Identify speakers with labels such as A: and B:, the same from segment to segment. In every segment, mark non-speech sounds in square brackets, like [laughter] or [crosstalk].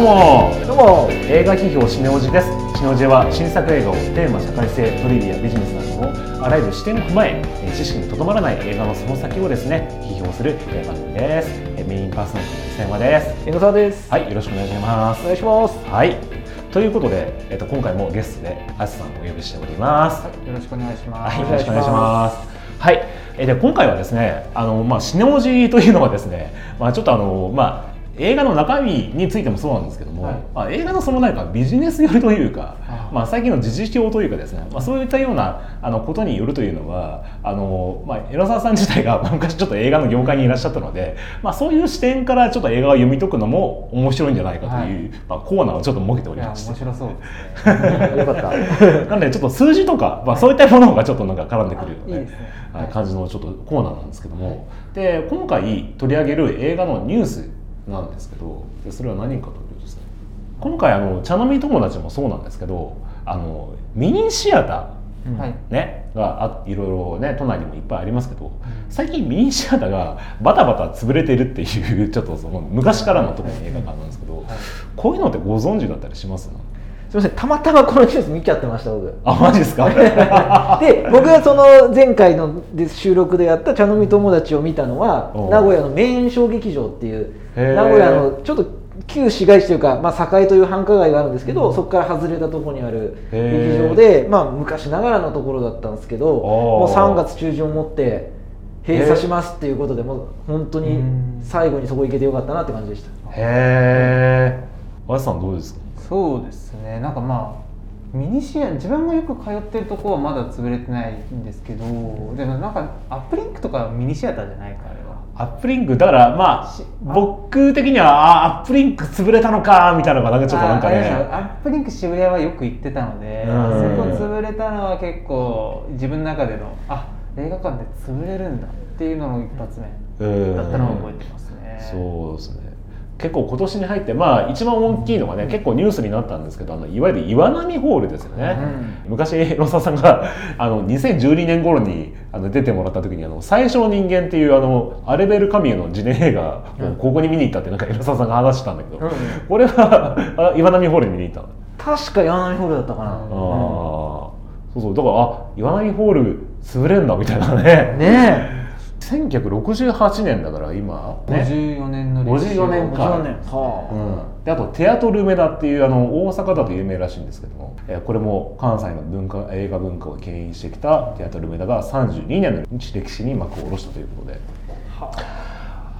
A: どうも。
B: どうも。
A: 映画批評シネオジです。シネオジは新作映画をテーマ社会性トリビアビジネスなどのあらゆる視点を踏まええー知識にとどまらない映画のその先をですね批評するえー番組です。えーメインパーソナリティの磯山です。
B: 遠藤さんです。
A: はいよろしくお願いします。
B: お願いします。
A: はい。ということで、えっと今回もゲストであつさんをお呼びしております。
C: よろしくお願いします。
A: はい、よろしくお願いします。はい、えーで今回はですね、あのまあシネオジというのはですね、まあちょっとあのまあ映画の中身についてもそうなんですけども、
C: はい。
A: まあ映画のそのなんかビジネス寄りというか、まあ最近の時事表というかですね、まあそういったようなあのことによるというのは、あのまあエロ沢さん自体がま [laughs] あ昔ちょっと映画の業界にいらっしゃったので、まあそういう視点からちょっと映画を読み解くのも面白いんじゃないかという、まあコーナーをちょっと設けておりまして。
C: 面。白そう。ですね。
B: よかった。
A: なのでちょっと数字とか、まあ、そういったものがちょっとなんか絡んでくるようなね
C: いいですね。
A: はい
C: はい。
A: 感じのちょっとコーナーなんですけども、で今回取り上げる映画のニュースなんですけどでそれは何かというとですね今回あの茶飲み友達もそうなんですけどあのミニシアター
C: はい。
A: ね、があいろいろね都内にもいっぱいありますけど最近ミニシアターがバタバタ潰れてるっていうちょっとその昔からの特に映画館なんですけど、こういうのってご存知だったりします？
B: すみません。たまたまこのニュース見ちゃってました僕。
A: あマジですか？[laughs]
B: で僕がその前回ので収録でやった茶飲み友達を見たのは名古屋のメイン小劇場っていう名古屋のちょっと旧市街地というか、まあ、栄という繁華街があるんですけど、そこから外れたところにある劇場で、まあ、昔ながらのところだったんですけどもう3月中旬をもって閉鎖しますっていうことでもう本当に
C: うん。
B: 最後にそこ行けてよかったなって感じでした。
A: へえ。和田さんどうですか？
C: そうですね。なんかまあミニシア自分がよく通ってるとこはまだ潰れてないんですけど、でもなんかアップリンクとかミニシアターじゃないかあれは。
A: アップリンクだからまあ
C: し
A: 僕的にはあーアップリンク潰れたのかみたいなのがなんかちょっとなんかね。
C: アップリンク渋谷はよく行ってたので、そこ潰れたのは結構自分の中でのあ映画館で潰れるんだっていうのの一発目
A: うん
C: だったのを覚えてますね。
A: そうですね。結構今年に入ってまあ一番大きいのがね、結構ニュースになったんですけどあのいわゆる岩波ホールですよね、昔ロサさんがあの2012年頃にあの出てもらった時にあの最初の人間っていうあのアレベル・カミュの自伝映画をここに見に行ったってなんかロサさんが話してたんだけど、
B: うん。
A: これはあ岩波ホールに見に行ったの？
B: 確か柳波ホールだったかな、
A: ああ、そうそう。だからあ岩波ホール潰れんだみたいなね。
B: ね
A: 1968年だから今ね。
C: 54年の歴史を。
A: 54年
B: え
A: か
B: 50年は
A: うん、であとテアトル梅田っていうあの大阪だと有名らしいんですけども、えーこれも関西の文化映画文化を牽引してきたテアトル梅田が32年の歴史に幕を下ろしたということで。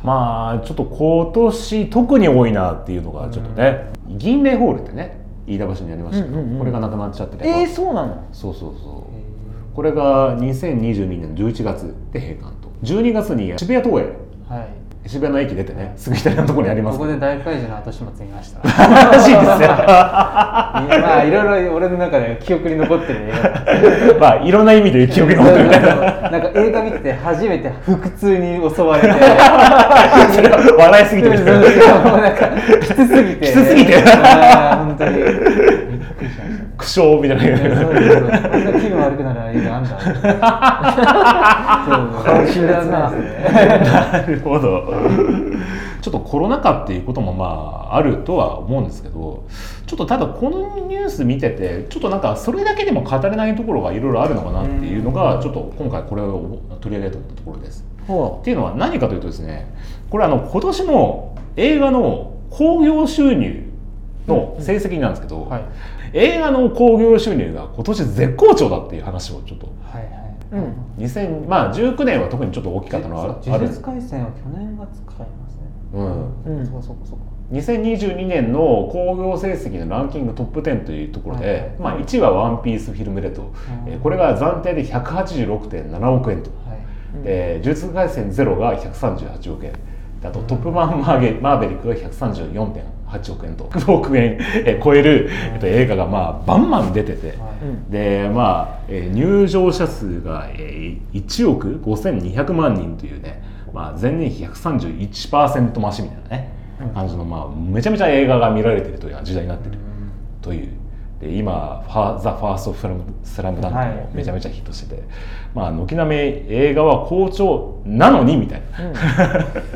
A: まあちょっと今年特に多いなっていうのがちょっとね、銀霊ホールってね飯田橋にありましたけど、
B: うんうんうん。
A: これがなくなっちゃってて、
B: えー、そうなの？
A: そうそうそう。これが2022年11月で閉館。と12月に渋谷東映。
C: はい。
A: 渋谷の駅出てねすぐ左のところにあります。
C: ここで大怪獣の後始末見ました。
A: らしいですよ。[laughs]
C: まあいろいろ俺の中で記憶に残ってる映画。[laughs]
A: まあいろんな意味で記憶に残ってるみたいな。[laughs]
C: なんか映画見てて初めて腹痛に襲われて。
A: 笑いすぎてる。
C: もうなんかきつすぎて。
A: きつすぎて。
C: 本当に。
A: 苦笑みたい
C: そう
A: な
C: そうそうこんな気分悪くなる映画あんだ。そう。
B: 悲しいやつな
A: なるほど。ちょっとコロナ禍っていうこともまああるとは思うんですけどちょっとただこのニュース見ててちょっとなんかそれだけでも語れないところがいろいろあるのかなっていうのがちょっと今回これを取り上げたところです。
B: ほ
A: っていうのは何かというとですねこれあの今年の映画の興行収入の成績なんですけど、
C: はい
A: 映画の興行収入が今年絶好調だっていう話をちょっと。
C: はいはい。
B: うん。
A: 2000まあ19年は特にちょっと大きかったのはある。
C: 呪術廻戦は去年が使いますね。
A: うん。
B: うん
C: そうかそうか。そうか
A: 2022年の興行成績のランキングトップ10というところで、
C: はい
A: まあ、1位は「ワンピースフィルムレッド、えーこれが暫定で186.7億円と、
C: はい。
A: で呪術廻戦ゼロが138億円。であとトップマンマーゲマーベリックが134.8億円と。[laughs] 100億円えー超える、えっと、映画がまあバンバン出てて、でまあ、えー入場者数が、えー1億5200万人というね、まあ、前年比131%増しみたいなね、感じの、まあ、めちゃめちゃ映画が見られてるという時代になってるというで今ファ「ザ・ファースト・スラムダンク
C: はい。
A: もめちゃめちゃヒットしてて、まあ軒並み映画は好調なのにみたいな、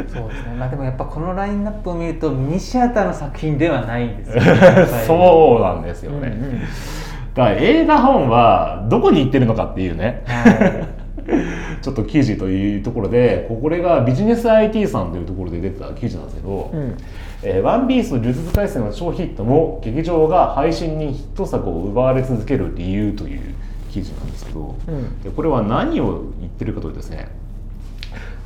C: そうですね。まあでもやっぱこのラインナップを見るとミニシアターの作品ではないんですよね。[laughs]
A: そうなんですよね、
B: うんうん。
A: だから映画本はどこに行ってるのかっていうね。
C: はい。[laughs]
A: ちょっと記事というところでこれがビジネス IT さんというところで出てた記事なんですけど、
B: うん
A: えーワンピース呪術廻戦は超ヒットも劇場が配信にヒット作を奪われ続ける理由という記事なんですけど、
B: うん。
A: でこれは何を言ってるかというとですね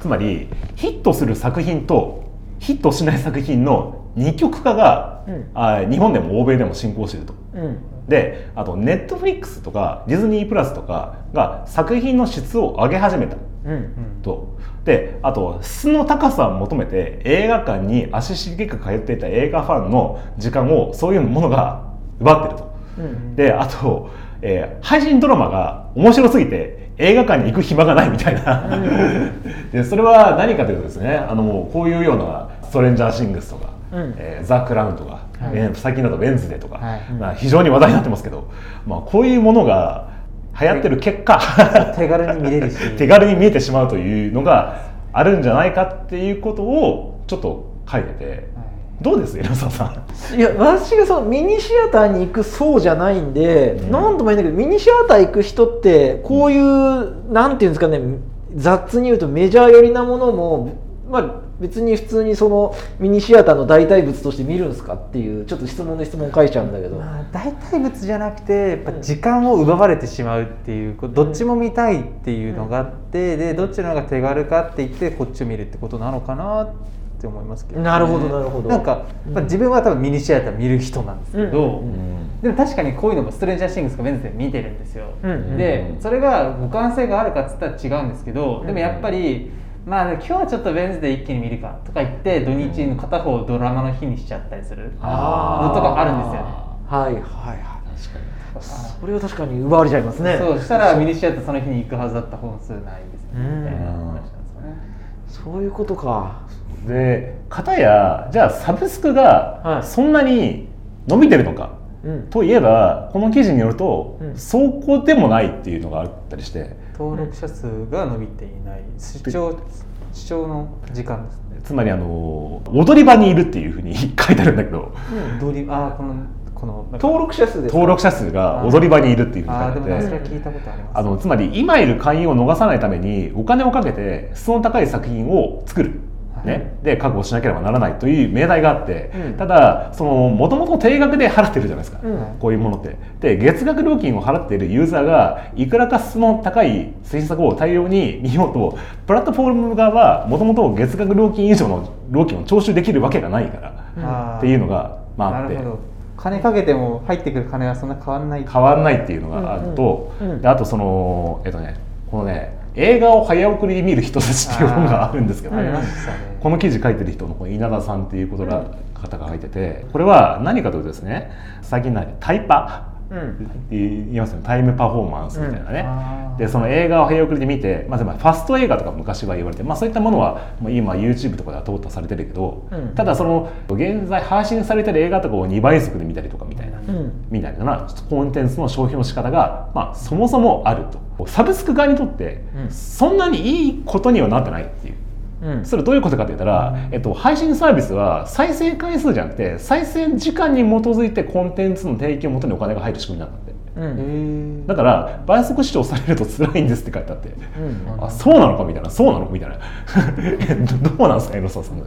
A: つまりヒットする作品とヒットしない作品の二極化が、
B: うん。
A: あ日本でも欧米でも進行していると。
B: うん。
A: であとネットフリックスとかディズニープラスとかが作品の質を上げ始めた
B: うん。
A: と。であと質の高さを求めて映画館に足しげく通っていた映画ファンの時間をそういうものが奪ってると。
B: うん。
A: であと、えー配信ドラマが面白すぎて映画館に行く暇がないみたいな。[laughs] でそれは何かというとですねあのもうこういうような「ストレンジャーシングス」とか
B: うん。
A: えーザ・クラウンとか、
C: はい。
A: えー最近だと「ウェンズデー」とか、
C: はい。
A: まあ、非常に話題になってますけど、まあ、こういうものが流行ってる結果。[laughs]
C: 手軽に見れるし。[laughs]
A: 手軽に見えてしまうというのがあるんじゃないかっていうことをちょっと書いてて。どうです？江さん。
B: いや私がそのミニシアターに行くそうじゃないんで、
A: うん。
B: なんとも言えないけどミニシアター行く人ってこういう、なんていうんですかね雑に言うとメジャー寄りなものもまあ別に普通にそのミニシアターの代替物として見るんですかっていうちょっと質問で質問書いちゃうんだけど、
C: まあ、代替物じゃなくてやっぱ時間を奪われてしまうっていうこうどっちも見たいっていうのがあってでどっちの方が手軽かって言ってこっちを見るってことなのかなって思いますけど、
B: なるほどなるほど。
C: なんか、まあ、自分は多分ミニシアター見る人なんですけど、
B: うん。うん
C: でも確かにこういうのもストレンジャーシングスとか binge で見てるんですよ、
B: うん。うん
C: でそれが互換性があるかっつったら違うんですけど、でもやっぱりまあ今日はちょっと binge で一気に見るかとか言って土日の片方をドラマの日にしちゃったりする
B: あー。
C: のとかあるんですよ。ね
B: はいはいはい。
A: 確かに
B: それは確かに奪われちゃいますね。
C: そうしたらミニシアターその日に行くはずだった本数ないですね
B: うん
C: みたいな話なんですよね。
B: そういうことか。
A: で片やじゃあサブスク
B: はい。
A: がそんなに伸びてるのか、
B: うん。
A: といえばこの記事によると、
B: うん。
A: そうこうでもないっていうのがあったりして
C: 登録者数が伸びていない視聴視聴の時間ですね。
A: つまりあの [laughs] 踊り場にいるっていうふうに書いてあるんだけど。
C: ドリあーこのこの
B: 登録者数ですか？
A: 登録者数が踊り場にいるっていうふうに書
C: あーでも
A: いてあって
C: それは聞いたことあります。
A: あのつまり今いる会員を逃さないためにお金をかけて質の高い作品を作る。ね、で確保しなければならないという命題があって、
B: うん。
A: ただそのもともと定額で払ってるじゃないですか、
B: うん。
A: こういうものって。で月額料金を払っているユーザーがいくらか質の高い制作を大量に見ようとプラットフォーム側はもともと月額料金以上の料金を徴収できるわけがないから、
B: うん。
A: っていうのが、まあ、あって。
C: なるほど。金かけても入ってくる金はそんな変わんない。
A: 変わんないっていうのがあると、
B: うんうんうん
A: であとそのえっとねこのね映画を早送りで見る人たちっていう本があるんですけど
C: あ
A: ねこの記事書いてる人のこの稲田さんっていうことが、方が書いててこれは何かというとですね最近なタイパ
B: うん。
A: 言いますよね。タイムパフォーマンスみたいなね、
C: あー
A: でその映画を早送りで見て、まあ、ファスト映画とか昔は言われて、まあ、そういったものは今 YouTube とかでは淘汰されてるけど、
B: うん。
A: ただその現在配信されてる映画とかを2倍速で見たりとかみたいみたいなコンテンツの消費の仕方が、まあ、そもそもあると。サブスク側にとって
B: うん。
A: そんなにいいことにはなってないっていう。
B: うん。
A: それどういうことかと言ったら、えっと、配信サービスは再生回数じゃなくて再生時間に基づいてコンテンツの提供をもとにお金が入る仕組みなんだって
B: うん。
A: だから倍速視聴されると辛いんですって書いてあって
B: うん。
A: あそうなのか？みたいな。そうなの？みたいな。ど [laughs] どうなんですか？江野沢さん。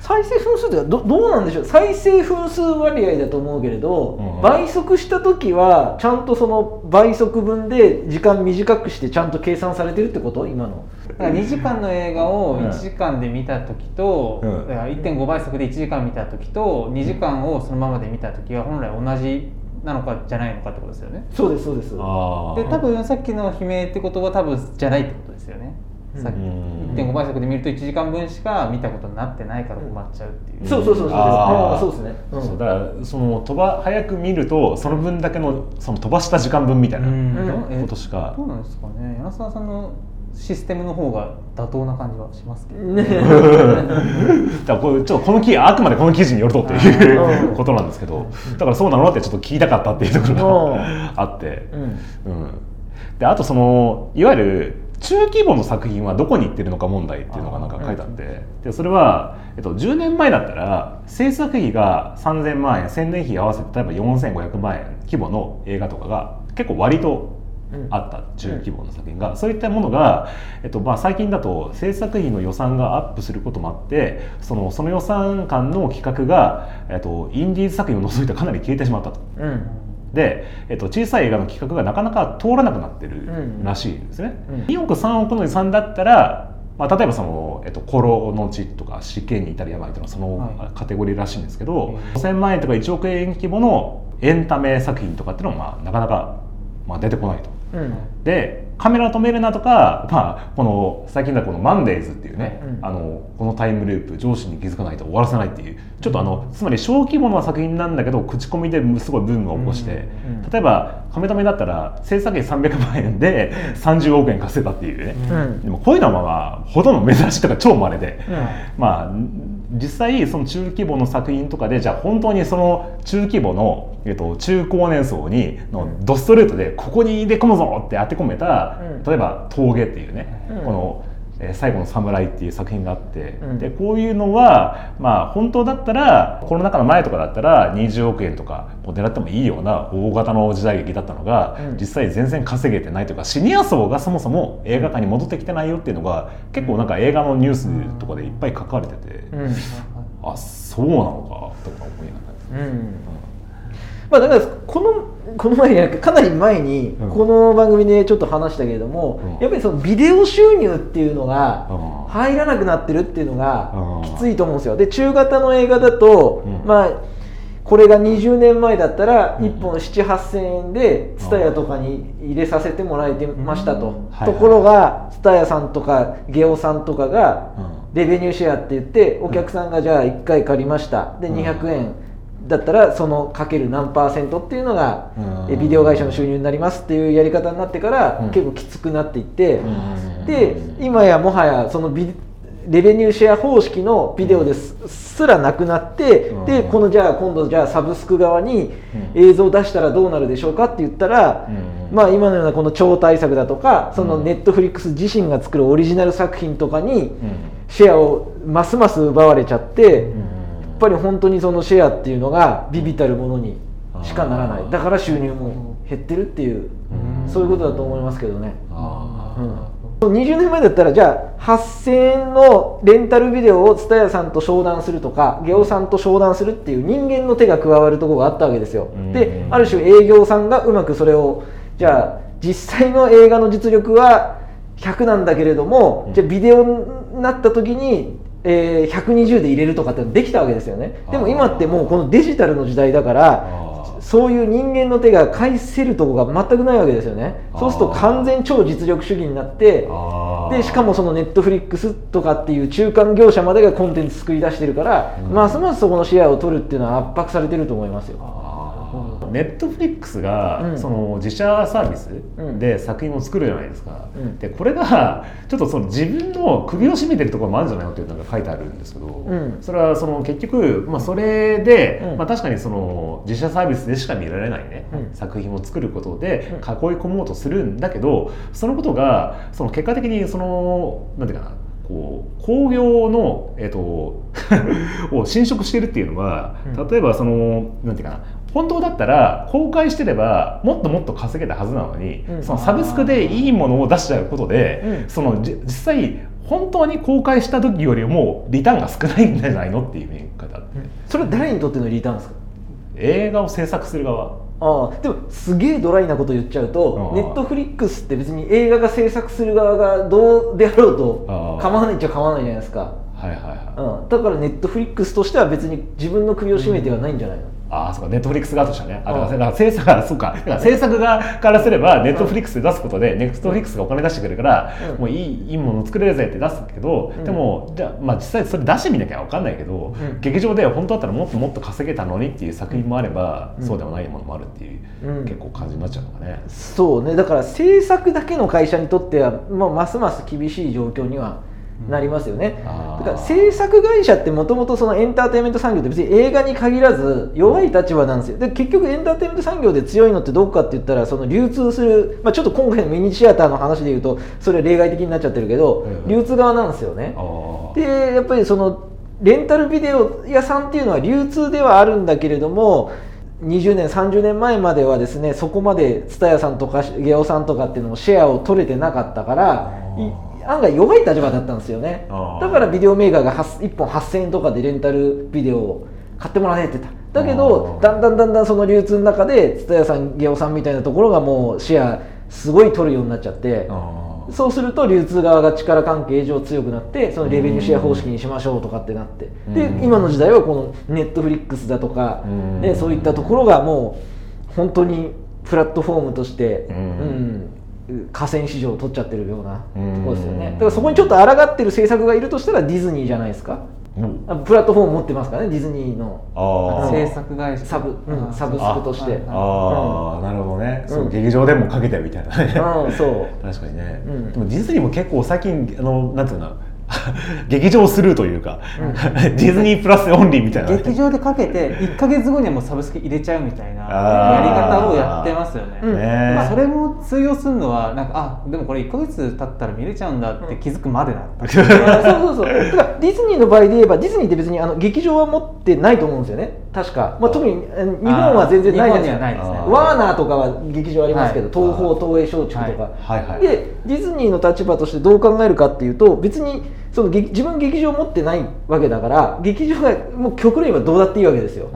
B: 再生分数ってどどうなんでしょう？再生分数割合だと思うけれど、
A: うん。
B: 倍速した時はちゃんとその倍速分で時間短くしてちゃんと計算されてるってこと？今の。
C: だから2時間の映画を
A: うん。
C: 1時間で見た時と、
A: うん。
C: だから1.5倍速で1時間見た時と2時間をそのままで見た時は本来同じなのかじゃないのかってことですよね。
B: そうですそうです。
A: あ
C: で多分さっきの悲鳴ってことは多分じゃないってことですよね、さっき。
A: うん
C: 1.5倍速で見ると1時間分しか見たことになってないから困っちゃうっていう、
B: そうそうそうそうそうですね、うん。
A: そうだからその飛ば早く見るとその分だけのその飛ばした時間分みたいな
C: うん。
B: うん。
C: え
A: ことしか。
C: どうなんですかね。柳沢さんのシステムの方が妥当な感じはしますけど、
B: ね。[laughs]
A: だからこれちょっとこの記あくまでこの記事によるとっていううんことなんですけど。だからそうなのってちょっと聞きたかったっていうところがあって、
B: うん。
A: うん、であとそのいわゆる中規模の作品はどこに行ってるのか問題っていうのがなんか書いてあって。でそれは、えっと、10年前だったら制作費が3000万円宣伝費合わせて例えば4500万円規模の映画とかが結構割とあった中規模の作品が、そういったものが、えっとまあ、最近だと制作費の予算がアップすることもあってそのその予算間の企画が、えっと、インディーズ作品を除いてかなり消えてしまったと。
B: うん。
A: で、えっと、小さい映画の企画がなかなか通らなくなってる
B: うん。
A: らしいんですね。
B: うん。
A: 2億3億の予算だったら、まあ、例えばその、えっと、コロの地とか死刑に至る病というのはその
C: はい。
A: カテゴリーらしいんですけど、
C: うん
A: 5000万円とか1億円規模のエンタメ作品とかっていうのは、まあ、なかなか、まあ、出てこないと。
B: うん。
A: でカメラを止めるなとか、まあ、この最近だとこの「マンデーズ」っていうね、
B: うん。
A: あのこのタイムループ上司に気づかないと終わらせないっていうちょっとあのつまり小規模な作品なんだけど口コミですごいブームを起こして、
B: うん。うん。
A: 例えばカメ止めだったら制作費300万円で30億円稼いだっていうね、
B: うん。
A: でもこういうのはまあほとんど珍しいとか超稀で、
B: うん。
A: まあ実際その中規模の作品とかでじゃあ本当にその中規模の、えっと、中高年層にのドストレートでここに入れ込むぞって当て込めた、
B: うん。
A: 例えば「峠」っていうね、
B: うん。
A: この「えー最後の侍」っていう作品があって、
B: うん。
A: でこういうのはまあ本当だったらコロナ禍の前とかだったら20億円とかを狙ってもいいような大型の時代劇だったのが、
B: うん。
A: 実際全然稼げてないというかシニア層がそもそも映画館に戻ってきてないよっていうのが結構なんか映画のニュースとかでいっぱい書かれてて、
B: うん。
A: あそうなのかとか思いながら。
B: うんまあ、だからこのこの前かなり前に
A: うん。
B: この番組でちょっと話したけれども、
A: うん。
B: やっぱりそのビデオ収入っていうのが
A: うん。
B: 入らなくなってるっていうのが
A: うん。
B: きついと思うんですよ。で中型の映画だと、
A: うん。
B: まあこれが20年前だったら
A: うん
B: 1本7 8千円で TSUTAYA とかに入れさせてもらえてましたと、
A: はい
B: ところが TSUTAYA さんとかゲオさんとかが
A: うん。
B: レベニューシェアって言ってお客さんがじゃあ1回借りました。で
A: うん。
B: 200円だったらそのかける何パーセントっていうのがビデオ会社の収入になりますっていうやり方になってから
A: うん。
B: 結構きつくなっていって
A: うん
B: で今やもはやそのビレベニューシェア方式のビデオですすらなくなって
A: うん。
B: でこのじゃあ今度じゃあサブスク側に
A: うん。
B: 映像を出したらどうなるでしょうかって言ったら
A: うん。
B: まあ今のようなこの超大作だとかその
A: うん
B: ネットフリックス自身が作るオリジナル作品とかに
A: うん。
B: シェアをますます奪われちゃって、ぱり本当にそのシェアっていうのがビビたるものにしかならない。だから収入も減ってるっていう
A: うん。
B: そういうことだと思いますけどね、
A: あ
B: うん、20年前だったらじゃあ8000円のレンタルビデオを TSUTAYA さんと商談するとかゲオさんと商談するっていう人間の手が加わるところがあったわけですよ。
A: うん。
B: である種営業さんがうまくそれをじゃあ実際の映画の実力は100なんだけれども、
A: うん。
B: じゃあビデオになった時に、えー120で入れるとかってのできたわけですよね。でも今ってもうこのデジタルの時代だから
A: あ
B: そういう人間の手が返せるところが全くないわけですよね。そうすると完全超実力主義になってでしかもそのネットフリックスとかっていう中間業者までがコンテンツ作り出してるから、
A: うん。
B: ますますそこのシェアを取るっていうのは圧迫されてると思いますよ。
A: ネットフリックスが、
B: うん。
A: その自社サービス
B: うん
A: で作品を作るじゃないですか、
B: うん。
A: でこれがちょっとその自分の首を絞めてるところもあるんじゃないのっていうのが書いてあるんですけど、
B: ん。
A: それはその結局、まあ、それで、
B: うん。
A: まあ、確かにその自社サービスでしか見られないね、
B: うん。
A: 作品を作ることで
B: うん。
A: 囲い込もうとするんだけどそのことがその結果的にそのなんていうかなこう興行の、えっと [laughs] を侵食してるっていうのは、
B: うん。
A: 例えばそのなんていうかな本当だったら公開してればもっともっと稼げたはずなのに、
B: うん。
A: そのサブスクでいいものを出しちゃうことで、
B: うん。
A: そのじ実際本当に公開した時よりもリターンが少ないんじゃないのっていうふうに書いてあって、
B: それは誰にとってのリターンですか？
A: 映画を制作する側。
B: ああでもすげえドライなこと言っちゃうとネットフリックスって別に映画が制作する側がどうであろうと構わないっちゃ構わないじゃないですか、
A: はいはいはい、
B: うん、だからネットフリックスとしては別に自分の首を絞めてはないんじゃないの、
A: ああそうかネットフリックス側としてはね。あだか制作がそうか。制作側からすればネットフリックスで出すことでネットフリックスがお金出してくれるから、
B: うん。
A: もういいいいもの作れるぜって出すけど、
B: うん。
A: でもじゃあ,、まあ実際それ出してみなきゃ分かんないけど、
B: うん。
A: 劇場で本当だったらもっともっと稼げたのにっていう作品もあれば、
B: うん。
A: そうでもないものもあるっていう、
B: うん。
A: 結構感じになっちゃうのかね。
B: そうね。だから制作だけの会社にとっては、まあ、ますます厳しい状況にはなりますよね、
A: あー。
B: だから制作会社ってもともとそのエンターテインメント産業って別に映画に限らず弱い立場なんですよ。で結局エンターテインメント産業で強いのってどこかって言ったらその流通する、まあ、ちょっと今回のミニシアターの話で言うとそれは例外的になっちゃってるけど、
A: うん。うん
B: 流通側なんですよね。でやっぱりそのレンタルビデオ屋さんっていうのは流通ではあるんだけれども20年30年前まではですねそこまで蔦屋さんとかゲオさんとかっていうのもシェアを取れてなかったからい案外弱い立場だったんですよね。だからビデオメーカーが1本8000円とかでレンタルビデオを買ってもらえってた。だけどだんだんだんだんその流通の中で蔦屋さんゲオさんみたいなところがもうシェアすごい取るようになっちゃってそうすると流通側が力関係上強くなってそのレベニューシェア方式にしましょうとかってなって。で
A: うん。
B: 今の時代はこのネットフリックスだとか
A: うん。
B: ねそういったところがもう本当にプラットフォームとして
A: うん。
B: うん河川市場を取っちゃってるようなところですよ
A: うん
B: ね。だからそこにちょっと抗ってる政策がいるとしたらディズニーじゃないですか。
A: うん。
B: あプラットフォーム持ってますからねディズニーの
C: 制作会社。
B: サブうん
C: あ
B: サブスクとして。
A: ああ、なるほどね、そう
B: うん
A: 劇場でもかけてるみたいなね、
B: うんそう。[laughs]
A: 確かにね、
B: うん。
A: でもディズニーも結構最近あのなんていうの [laughs] 劇場スルーというか、ディズニープラスオンリーみたいな。ね、
C: 劇場でかけて1か月後にはもうサブスク入れちゃうみたいなやり方をやってますよね、
B: うん
A: ね
C: まあ、それも通用するのはなんかあでもこれ1か月経ったら見れちゃうんだって気づくまでだった、[laughs]
B: そうそうそう。だからディズニーの場合で言えばディズニーって別にあの劇場は持ってないと思うんですよね確か、まあ、特に日本は全然ないじゃないですか。
C: ね。
B: ワーナーとかは劇場ありますけど、
C: はい。
B: 東宝東映松竹とか、
A: はい。はい
B: でディズニーの立場としてどう考えるかっていうと別にその劇自分劇場持ってないわけだから劇場がもう極論言えばどうだっていいわけですよ。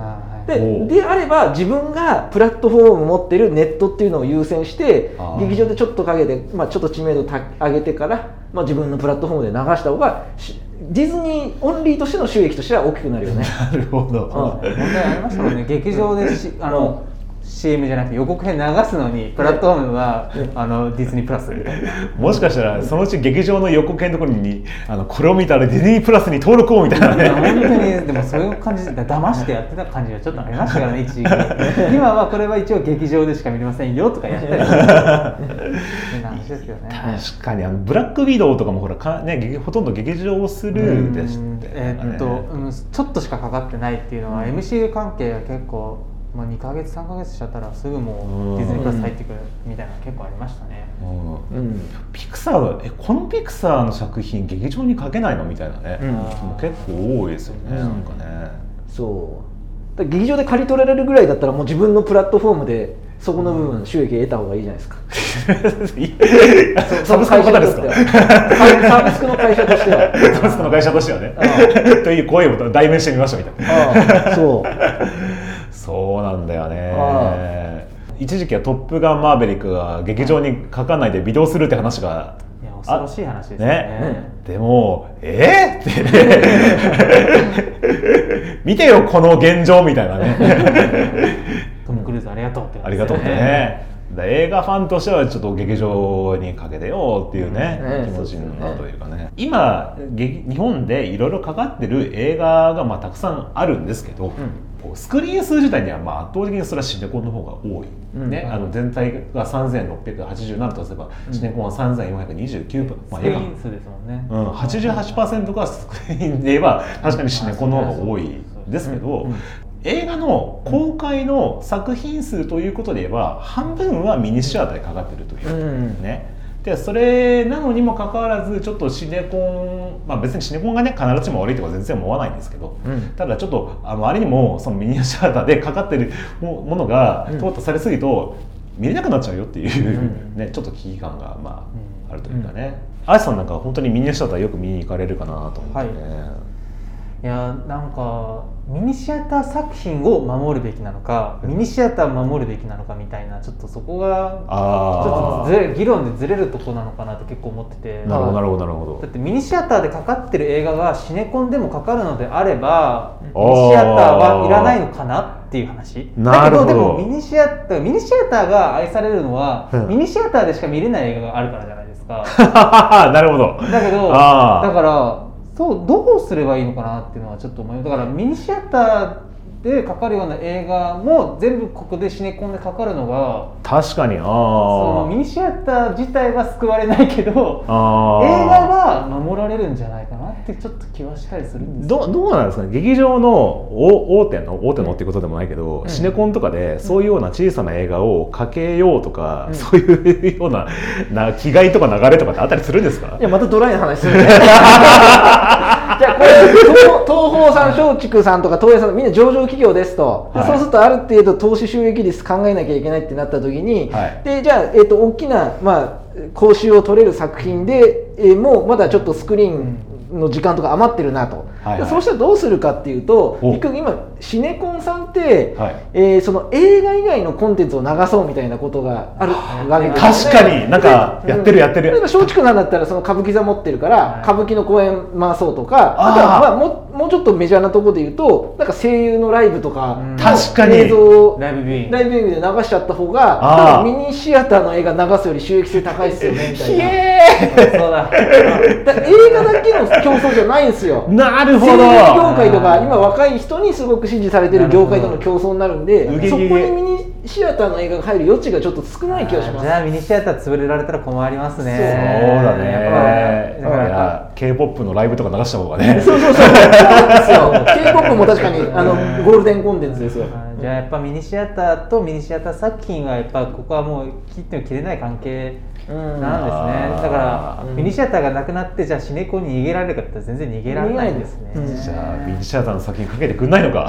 B: でであれば自分がプラットフォーム持ってるネットっていうのを優先して劇場でちょっとかけて、まあ、ちょっと知名度た上げてから、まあ、自分のプラットフォームで流した方がしディズニーオンリーとしての収益としては大きくなるよね。
A: なるほど、
B: うん。
C: 問題ありましたもんね。劇場でしあの CM じゃなくて予告編流すのにプラットフォームはあのディズニープラス。みたいな
A: もしかしたらそのうち劇場の予告編のところにあのこれを見たらディズニープラスに登録をみたいなね。
C: 本当にでもそういう感じで騙してやってた感じがちょっとありましたからね一時期。[laughs] 今はこれは一応劇場でしか見れませんよとかやったり [laughs] [laughs] 話ですよね。
A: 確かにあのブラックウィドウとかもほらか、ね、劇ほとんど劇場スルーでしたよね
C: えーっと、うん、ちょっとしかかかってないっていうのは、MCU 関係が結構、まあ、2か月3か月しちゃったらすぐもうディズニープラス入ってくるみたいなの結構ありましたね、
A: うん。
B: うん。
A: ピクサーえこのピクサーの作品劇場にかけないのみたいなね、
B: うん。
A: 結構多いですよね、
B: うん。
A: なんかね。
B: そう。劇場で借り取られるぐらいだったらもう自分のプラットフォームでそこの部分収益得た方がいいじゃないですか。
A: サブスクの方ですか？
B: その会社としては。サブスクの会社としては。[laughs]
A: サブスクの会社としてはね。
B: あ
A: という声を代弁してみましたみたいな。
B: ああ。そう。
A: そうなんだよ
B: あ
A: ね一時期は「トップガンマーヴェリック」が劇場にかかんないでビデオするって話が
C: いや恐ろしい話ですよね。
A: ね。でもえー、って [laughs] 見てよこの現状みたいなね
C: りがとうって
A: ねだ映画ファンとしてはちょっと劇場にかけてよっていうね、
B: ね
A: 気持ちになるというかね。今劇日本でいろいろかかってる映画がまあたくさんあるんですけど、こうスクリーン数自体にはまあ圧倒的にそれはシネコンの方が多い、
B: うん。
A: ね、あの全体が3687とすれば、シネコンは3429分、まあ、
C: スクリ
A: 映画。
C: ーン数ですもんね、
A: うん、88%がスクリーンで言えば確かにシネコンの方が多いですけど、
B: うん
A: 映画の公開の作品数ということで言えば半分はミニシアターでかかってるという、
B: うん。
A: ね。でそれなのにもかかわらずちょっとシネコン、まあ、別にシネコンがね必ずしも悪いとか全然思わないんですけど、
B: うん。
A: ただちょっっとあまりにもそのミニシアターでかかってる [laughs] もものが
B: うん。
A: 淘汰されすぎると見れなくなっちゃうよっていう、
B: うん。
A: ね、ちょっと危機感がまあ、
C: うん。
A: あるというかね、あやさんなんか本当にミニシアターよく見に行かれるかなと思ってね、
C: いやなんかミニシアター作品を守るべきなのかミニシアターを守るべきなのかみたいなちょっとそこがちょ
A: あ
C: っと議論でずれるとこなのかなって結構思ってて。
A: あなるほどなるほどなるほど。
C: だってミニシアターでかかってる映画がシネコンでもかかるのであれば
A: うん。
C: ミニシアターはいらないのかなっていう話。だけどでもミニシアターミニシアターが愛されるのは、
A: うん。
C: ミニシアターでしか見れない映画があるからじゃないですか。[laughs]
A: なるほど。
C: だけどだからそうどうすればいいのかなっていうのはちょっと思います。だからミニシアターでかかるような映画も全部ここでシネコンでかかるのが
A: 確かにあ
C: そのミ
A: ー
C: ニシアター自体は救われないけど映画は守られるんじゃないかなってちょっと気はしたりするんですよ
A: どどうなんですかね？劇場の大大手の大手のっていうことでもないけど、
B: うん。
A: シネコンとかでそういうような小さな映画をかけようとか、
B: うん。
A: そういうようなな気概とか流れとかってあったりするんですか？
B: いやまたドライな話するね [laughs] じゃあこれ東東宝さん松竹さんとか東映さんみんな上場企業ですと、で
A: はい。
B: そうするとある程度投資収益率考えなきゃいけないってなった時に、
A: はい。
B: でじゃあ、えー、と大きな、まあ、講習を取れる作品で、えーもうまだちょっとスクリーンの時間とか余ってるなと、
A: はいはい。
B: でそうしたらどうするかっていうと
A: お。
B: 結局今シネコンさんって、
A: はい。
B: えーその映画以外のコンテンツを流そうみたいなことがあるわけでね。
A: 確かに。なんかやってるやってる。
B: 例えば松竹さんだったらその歌舞伎座持ってるから、
C: はい。
B: 歌舞伎の公演回そうとか
A: あ
B: とはまあももうちょっとメジャーなところで言うとなんか声優のライブとか
C: うん
A: 確かに。
B: 映像を
C: ライブビューイング。
B: で流しちゃった方がミニシアターの映画流すより収益性高いですよねみたいな。
C: そうだ
B: だから映画だけの競争じゃないんですよ。
A: なるほど。
B: 業界とか今若い人にすごく支持されてる業界との競争になるんでそこにミニシアターの映画が入る余地がちょっと少ない気がします。
C: じゃあミニシアター潰れられたら困りますね。
A: そうだね。
C: やっぱだから
A: いや K-POP のライブとか流した方がね
B: そうそうそうそう。なんですよ K-POP も確かにあのゴールデンコンテンツですよ。
C: じゃあやっぱミニシアターとミニシアター作品はやっぱここはもう切っても切れない関係
B: うん
C: なんですね。だから
B: うん。
C: ミニシアターがなくなってじゃあシネコンに逃げられるかって言ったら全然逃げられないですね。
A: じゃあミニシアターの作品かけてくんないのか。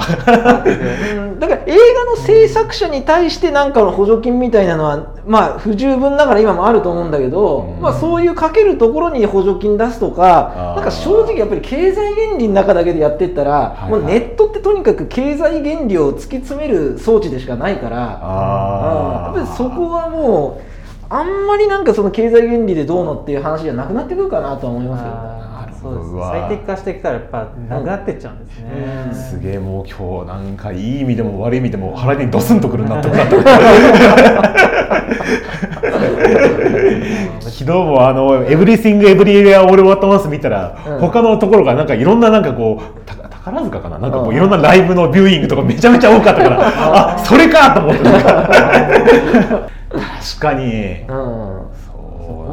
B: うんだから映画の制作者に対して何かの補助金みたいなのはまあ不十分ながら今もあると思うんだけど、
A: うん。
B: まあ、そういうかけるところに補助金出すとかなんか正直やっぱり経済原理の中だけでやってったら、
A: はいはい。
B: もうネットってとにかく経済原理を突き詰める装置でしかないから
A: あ
B: うんやっぱりそこはもうあんまりなんかその経済原理でどうのっていう話じゃなくなってくるかなとは思いますけどね。
C: そうです最適化してきたらやっぱなくなってっちゃうんですね、
B: うん。
A: すげえもう今日なんかいい意味でも悪い意味でも腹にドスンとくるなって思った。[laughs] 昨日もあの「エブリシング・エブリエア・オール・ワット・マンス」見たら、
B: うん。
A: 他のところがなんかいろんななんかこうた宝塚かな？なんかこ
B: う
A: うんいろんなライブのビューイングとかめちゃめちゃ多かったからあそれかと思って確かに。
B: うん。
A: そう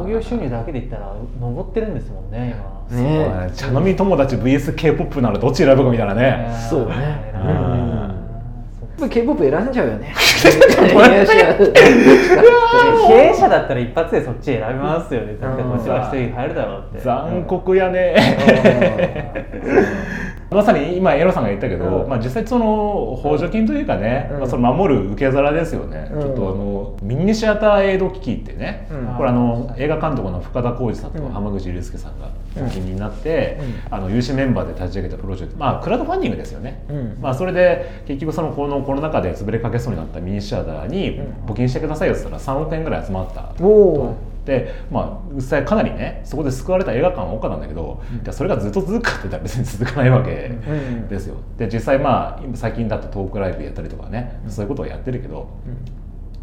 C: 興行収入だけで言ったら上ってるんですもんね。今
B: ね
A: 茶飲み友達 VSK-POP ならどっち選ぶかみたいなね。
B: そうね。
C: 偉い
A: うん。
C: な
B: やっぱ K-POP 選んじゃうよね。[laughs]
C: 経営者だったら一発でそっち選びますよね。だってこっちは一人入るだろうって。
A: 残酷やね [laughs] まさに今エロさんが言ったけど、
B: うん。
A: まあ、実際その補助金というかね、
B: うん。
A: まあ、その守る受け皿ですよね、
B: うん。
A: ちょっとあのミニシアターエイド機器ってね、
B: うん。
A: これあの映画監督の深田浩二さんと
B: うん。
A: 浜口竜介さんが
B: うん。
A: お気になって、
B: う
A: あの有志メンバーで立ち上げたプロジェクト。まあクラウドファンディングですよね、
B: うん。
A: まあ、それで結局そのこのコロナ禍で潰れかけそうになったミニシアターに募金してくださいよって言ったら3億円ぐらい集まった
B: おお
A: でまあ実際かなりねそこで救われた映画館は多かったんだけど、じゃあそれがずっと続くかって言ったら別に続かないわけ
B: ん。
A: ですよ。で実際まあ今最近だとトークライブやったりとかね、そういうことをやってるけど、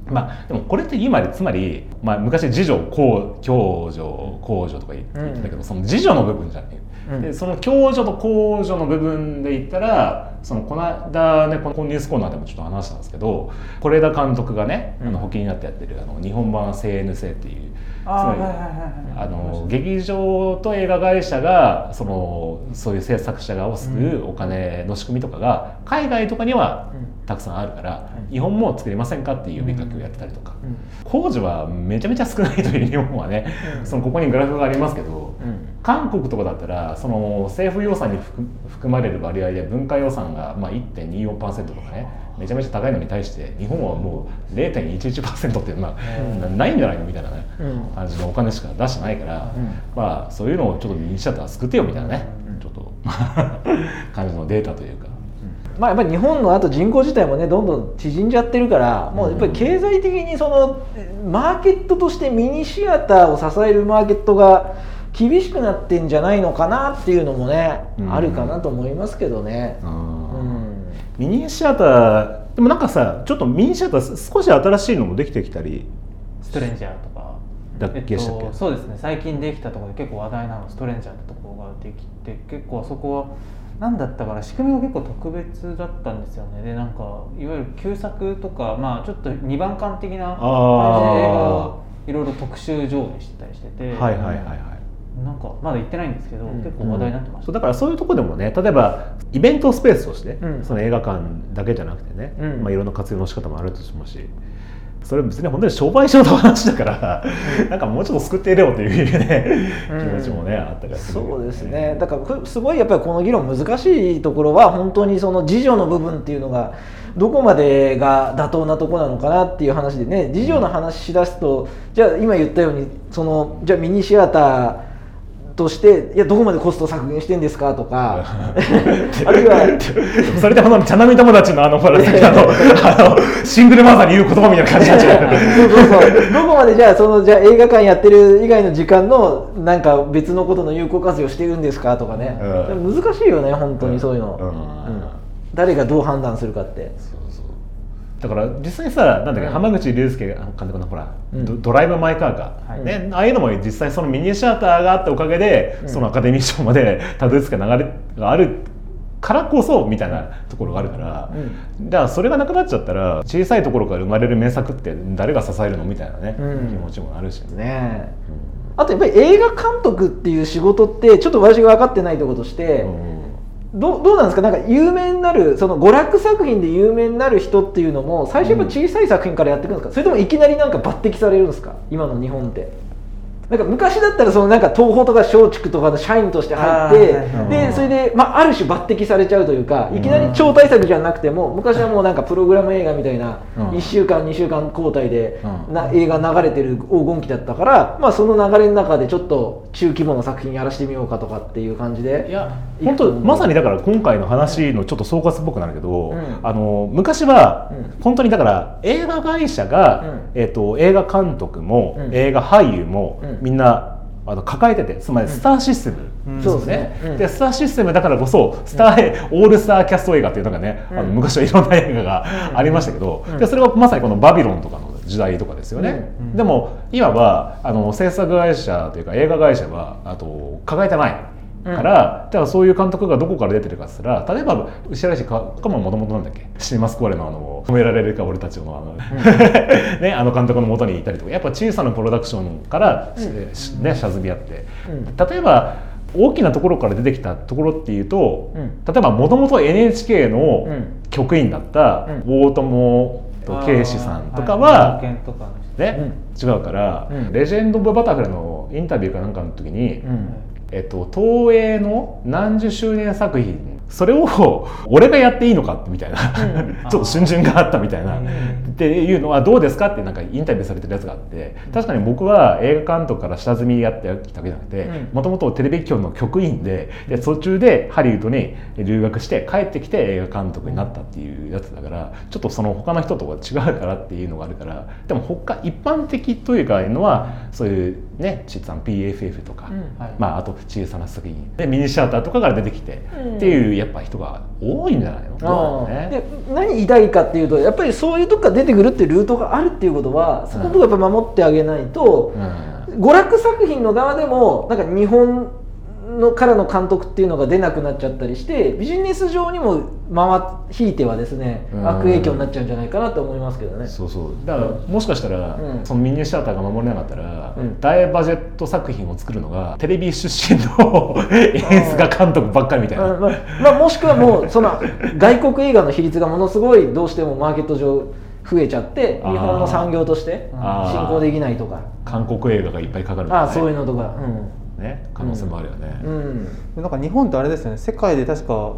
A: まあでもこれって今つまり、まあ、昔次女公共助公助とか言ってたけど、その次女の部分じゃない、
B: うん。
A: でその共助と公助の部分で言ったらそのこの間ねこのニュースコーナーでもちょっと話したんですけど是枝監督がね、あの補金になってやってるあの日本版 CNC っていうつま劇場と映画会社がそのそういう制作者がを救うお金の仕組みとかが海外とかにはたくさんあるから、日本も作りませんかっていう呼びかけをやってたりとか、工事はめちゃめちゃ少ないという日本はね、
B: うん。
A: そのここにグラフがありますけど、
B: うん
A: 韓国とかだったらその政府予算に含含まれる割合で文化予算がまあ1.24%とかねめちゃめちゃ高いのに対して日本はもう0.11%っていうのは、なないんじゃないの？みたいなね、
B: うん。
A: 感じのお金しか出してないから、
B: うん。
A: まあそういうのをちょっとミニシアター救ってよみたいなね、
B: うん。
A: ちょっと [laughs] 感じのデータというか。
B: まあ、やっぱり日本のあと人口自体もねどんどん縮んじゃってるからもうやっぱり経済的にそのマーケットとしてミニシアターを支えるマーケットが厳しくなってんじゃないのかなっていうのもね、
A: うん。
B: あるかなと思いますけどね。
A: う
B: うん。ん
A: ミニシアターでもなんかさちょっとミニシアター少し新しいのもできてきたり。
C: ストレンジャーとか。
A: だっけしたっけ、
C: そうですね最近できたところで結構話題なのストレンジャーってところができて結構あそこは何だったかな仕組みが結構特別だったんですよね。でなんかいわゆる旧作とかまあちょっと二番館的な感じで映画をいろいろ特集上映してたりしてて、
A: はいはいはいはい
C: なんかまだ行ってないんですけど、
B: うん。
C: 結構話題になってました、
A: だからそういうとこでもね例えばイベントスペースとして、
B: うん。
A: その映画館だけじゃなくてね、
B: うん。
A: まあ、いろんな活用の仕方もあるとしますしそれ別に本当に商売上の話だから、なんかもうちょっと救ってやれよというね、
B: うん。
A: 気持ちもねあったりはする
B: そうですね。だからすごいやっぱりこの議論難しいところは本当にその自助の部分っていうのがどこまでが妥当なところなのかなっていう話でね自助の話しだすとじゃあ今言ったようにそのじゃあミニシアターとしていやどこまでコスト削減してんですかとか。[laughs] あるいは
A: それでほんの茶飲み友達のあのほらさっきあのあのシングルマザーに言う言葉みたいな感じになっちゃう。
B: そうそうそう。どこまでじゃあそのじゃあ映画館やってる以外の時間のなんか別のことの有効活用してるんですかとかね、
A: う
B: 難しいよね本当にそういうの、
A: うん。
B: うん。誰がどう判断するかって。
A: そうそうだから実際さなんだっけ、
B: うん。
A: 浜口竜介監督のほら、
B: うん。
A: ドドライブ・マイ・カーか、
C: はい。
A: ね、ああいうのも実際そのミニシアターがあったおかげで、
B: うん。
A: そのアカデミー賞までたどり着く流れがあるからこそみたいなところがあるから、
B: うん。
A: だからそれがなくなっちゃったら小さいところから生まれる名作って誰が支えるのみたいなね、
B: うん。
A: 気持ちもあるし。ね。
B: あとやっぱり映画監督っていう仕事ってちょっと私が分かってないところとして、
A: うん
B: どうどうなんですか？なんか有名になるその娯楽作品で有名になる人っていうのも最初やっぱ小さい作品からやっていくんですか、それともいきなりなんか抜擢されるんですか？今の日本って。なんか昔だったらそのなんか東宝とか松竹とかの社員として入って、でそれで、まあ、ある種抜擢されちゃうというかいきなり超大作じゃなくても昔はもうなんかプログラム映画みたいな
A: うん。
B: 1週間2週間交代で
A: うん。
B: な映画流れてる黄金期だったから、まあ、その流れの中でちょっと中規模な作品やらせてみようかとかっていう感じで。
A: いや本当まさにだから今回の話のちょっと総括っぽくなるけど、
B: うん。
A: あの昔は
B: うん。
A: 本当にだから映画会社が、
B: うん。
A: えっと映画監督も、
B: うん。
A: 映画俳優も、
B: うん。
A: みんなあの抱えててつまりスターシステム、
C: うん。
A: です
B: ね。うん。
A: でスターシステムだからこそスター、オールスターキャスト映画っていうのがね、あの
B: うん。
A: 昔はいろんな映画がありましたけど、
B: うん。
A: でそれがまさにこのバビロンとかの時代とかですよね、
C: うん。
A: でも今はあの制作会社というか映画会社はあと抱えてないから、じゃあそういう監督がどこから出てるかっつったら例えば牛原氏かかももともとなんだっけ？シネマスコーレのあの褒められるか俺たちのあの、[laughs] ね、あの監督のもとにいたりとか。やっぱ小さなプロダクションから、
B: うん。
A: しねシャズビアって、
B: うん。
A: 例えば大きなところから出てきたところっていうと、
B: うん。
A: 例えばもともと NHK の
B: うん。
A: 局員だった
B: うん。
A: 大友と圭司さんとかは、ね、違うから、
B: うん。
A: レジェンド・オブ・バタフライのインタビューかなんかの時に、
B: うん
A: えっと、東映の何十周年作品それを俺がやっていいのかみたいな、
B: うん。
A: ちょっと逡巡があったみたいな、
C: うん。
A: っていうのはどうですかってなんかインタビューされてるやつがあって確かに僕は映画監督から下積みやってきたわけじゃなくて
B: うん。
A: もともとテレビ局の局員でで途中でハリウッドに留学して帰ってきて映画監督になったっていうやつだからちょっとその他の人とは違うからっていうのがあるからでも他一般的というかいうのはそういうねちっさん PFF とか、
B: うん。
C: はい
A: まあ、あと小さな作品。でミニシアターとかから出てきて、
B: うん
A: っていうやっぱ人が多いんじゃないの？ね。
B: で何言いたいかっていうとやっぱりそういうとこから出てくるっていうルートがあるっていうことはそこのとこやっぱ守ってあげないと、
A: うん。
B: 娯楽作品の側でもなんか日本のからの監督っていうのが出なくなっちゃったりしてビジネス上にも回引いてはですね
A: うん。
B: 悪影響になっちゃうんじゃないかなと思いますけどね。
A: そうそう。だからもしかしたら、
B: うん。
A: そのミニシアターが守れなかったら、
B: うん。
A: 大バジェット作品を作るのがテレビ出身の [laughs] 演出家監督ばっかりみたいな、
B: まあまあまあもしくはもうその外国映画の比率がものすごいどうしてもマーケット上増えちゃって日本の産業として進行できないとか。
A: 韓国映画がいっぱいかかるとかね。
B: ああそういうのとか
A: ね可能性もあるよね、
B: うん、うん。
C: でなんか日本ってあれですよね。世界で確か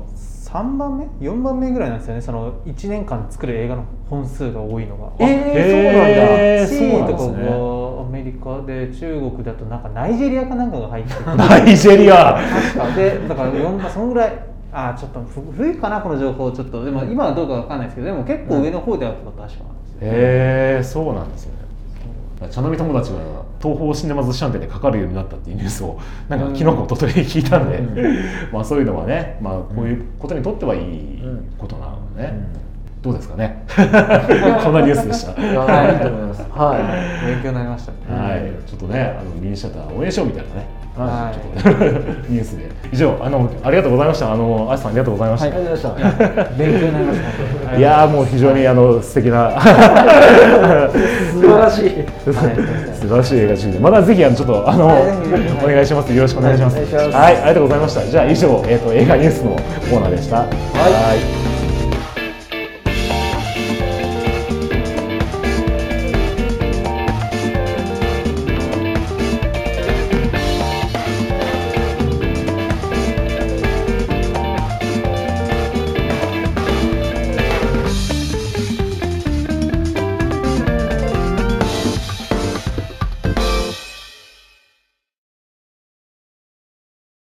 C: 3番目？4番目ぐらいなんですよね。その1年間で作る映画の本数が多いのが。
B: えーそうなんだ。
A: そうなん
C: 1位とか。
A: ですね
C: がアメリカで中国だとなんかナイジェリアかなんかが入ってて [laughs]
A: ナイジェリア。
C: 確かでだから4まあそのぐらいあちょっとふ古いかなこの情報ちょっと。でも今はどうかわかんないですけどでも結構上の方であったことは確かなんですよ、
A: へえそうなんですよね茶飲み友達が東宝シネマズシャンテでかかるようになったっていうニュースをなんか昨日か一昨日聞いたんで、[laughs] まあそういうのはね、まあ、こういうことにとってはいいことなのでね、どうですかね？[laughs] こんなニュースでした。
B: いやいいと思います。はい。[laughs]
C: 勉強になりました。ね
A: はい、ちょっとね、あのミニシアター応援しようみたいなね、
C: はい。
A: ニュースで。以上、あの、ありがとうございました。あの、あさん、ありがとうございました。
B: ありがとうござい。ました
C: 勉強になりました。
A: いやーもう非常にあの素敵な。
B: 素晴らしい。
A: 素晴らしい映画中でまたぜひあのちょっとあのお願いします。よろしく
B: お願いします。
A: はい。ありがとうございました。じゃあ以上えっ、と映画ニュースのコーナーでした。はい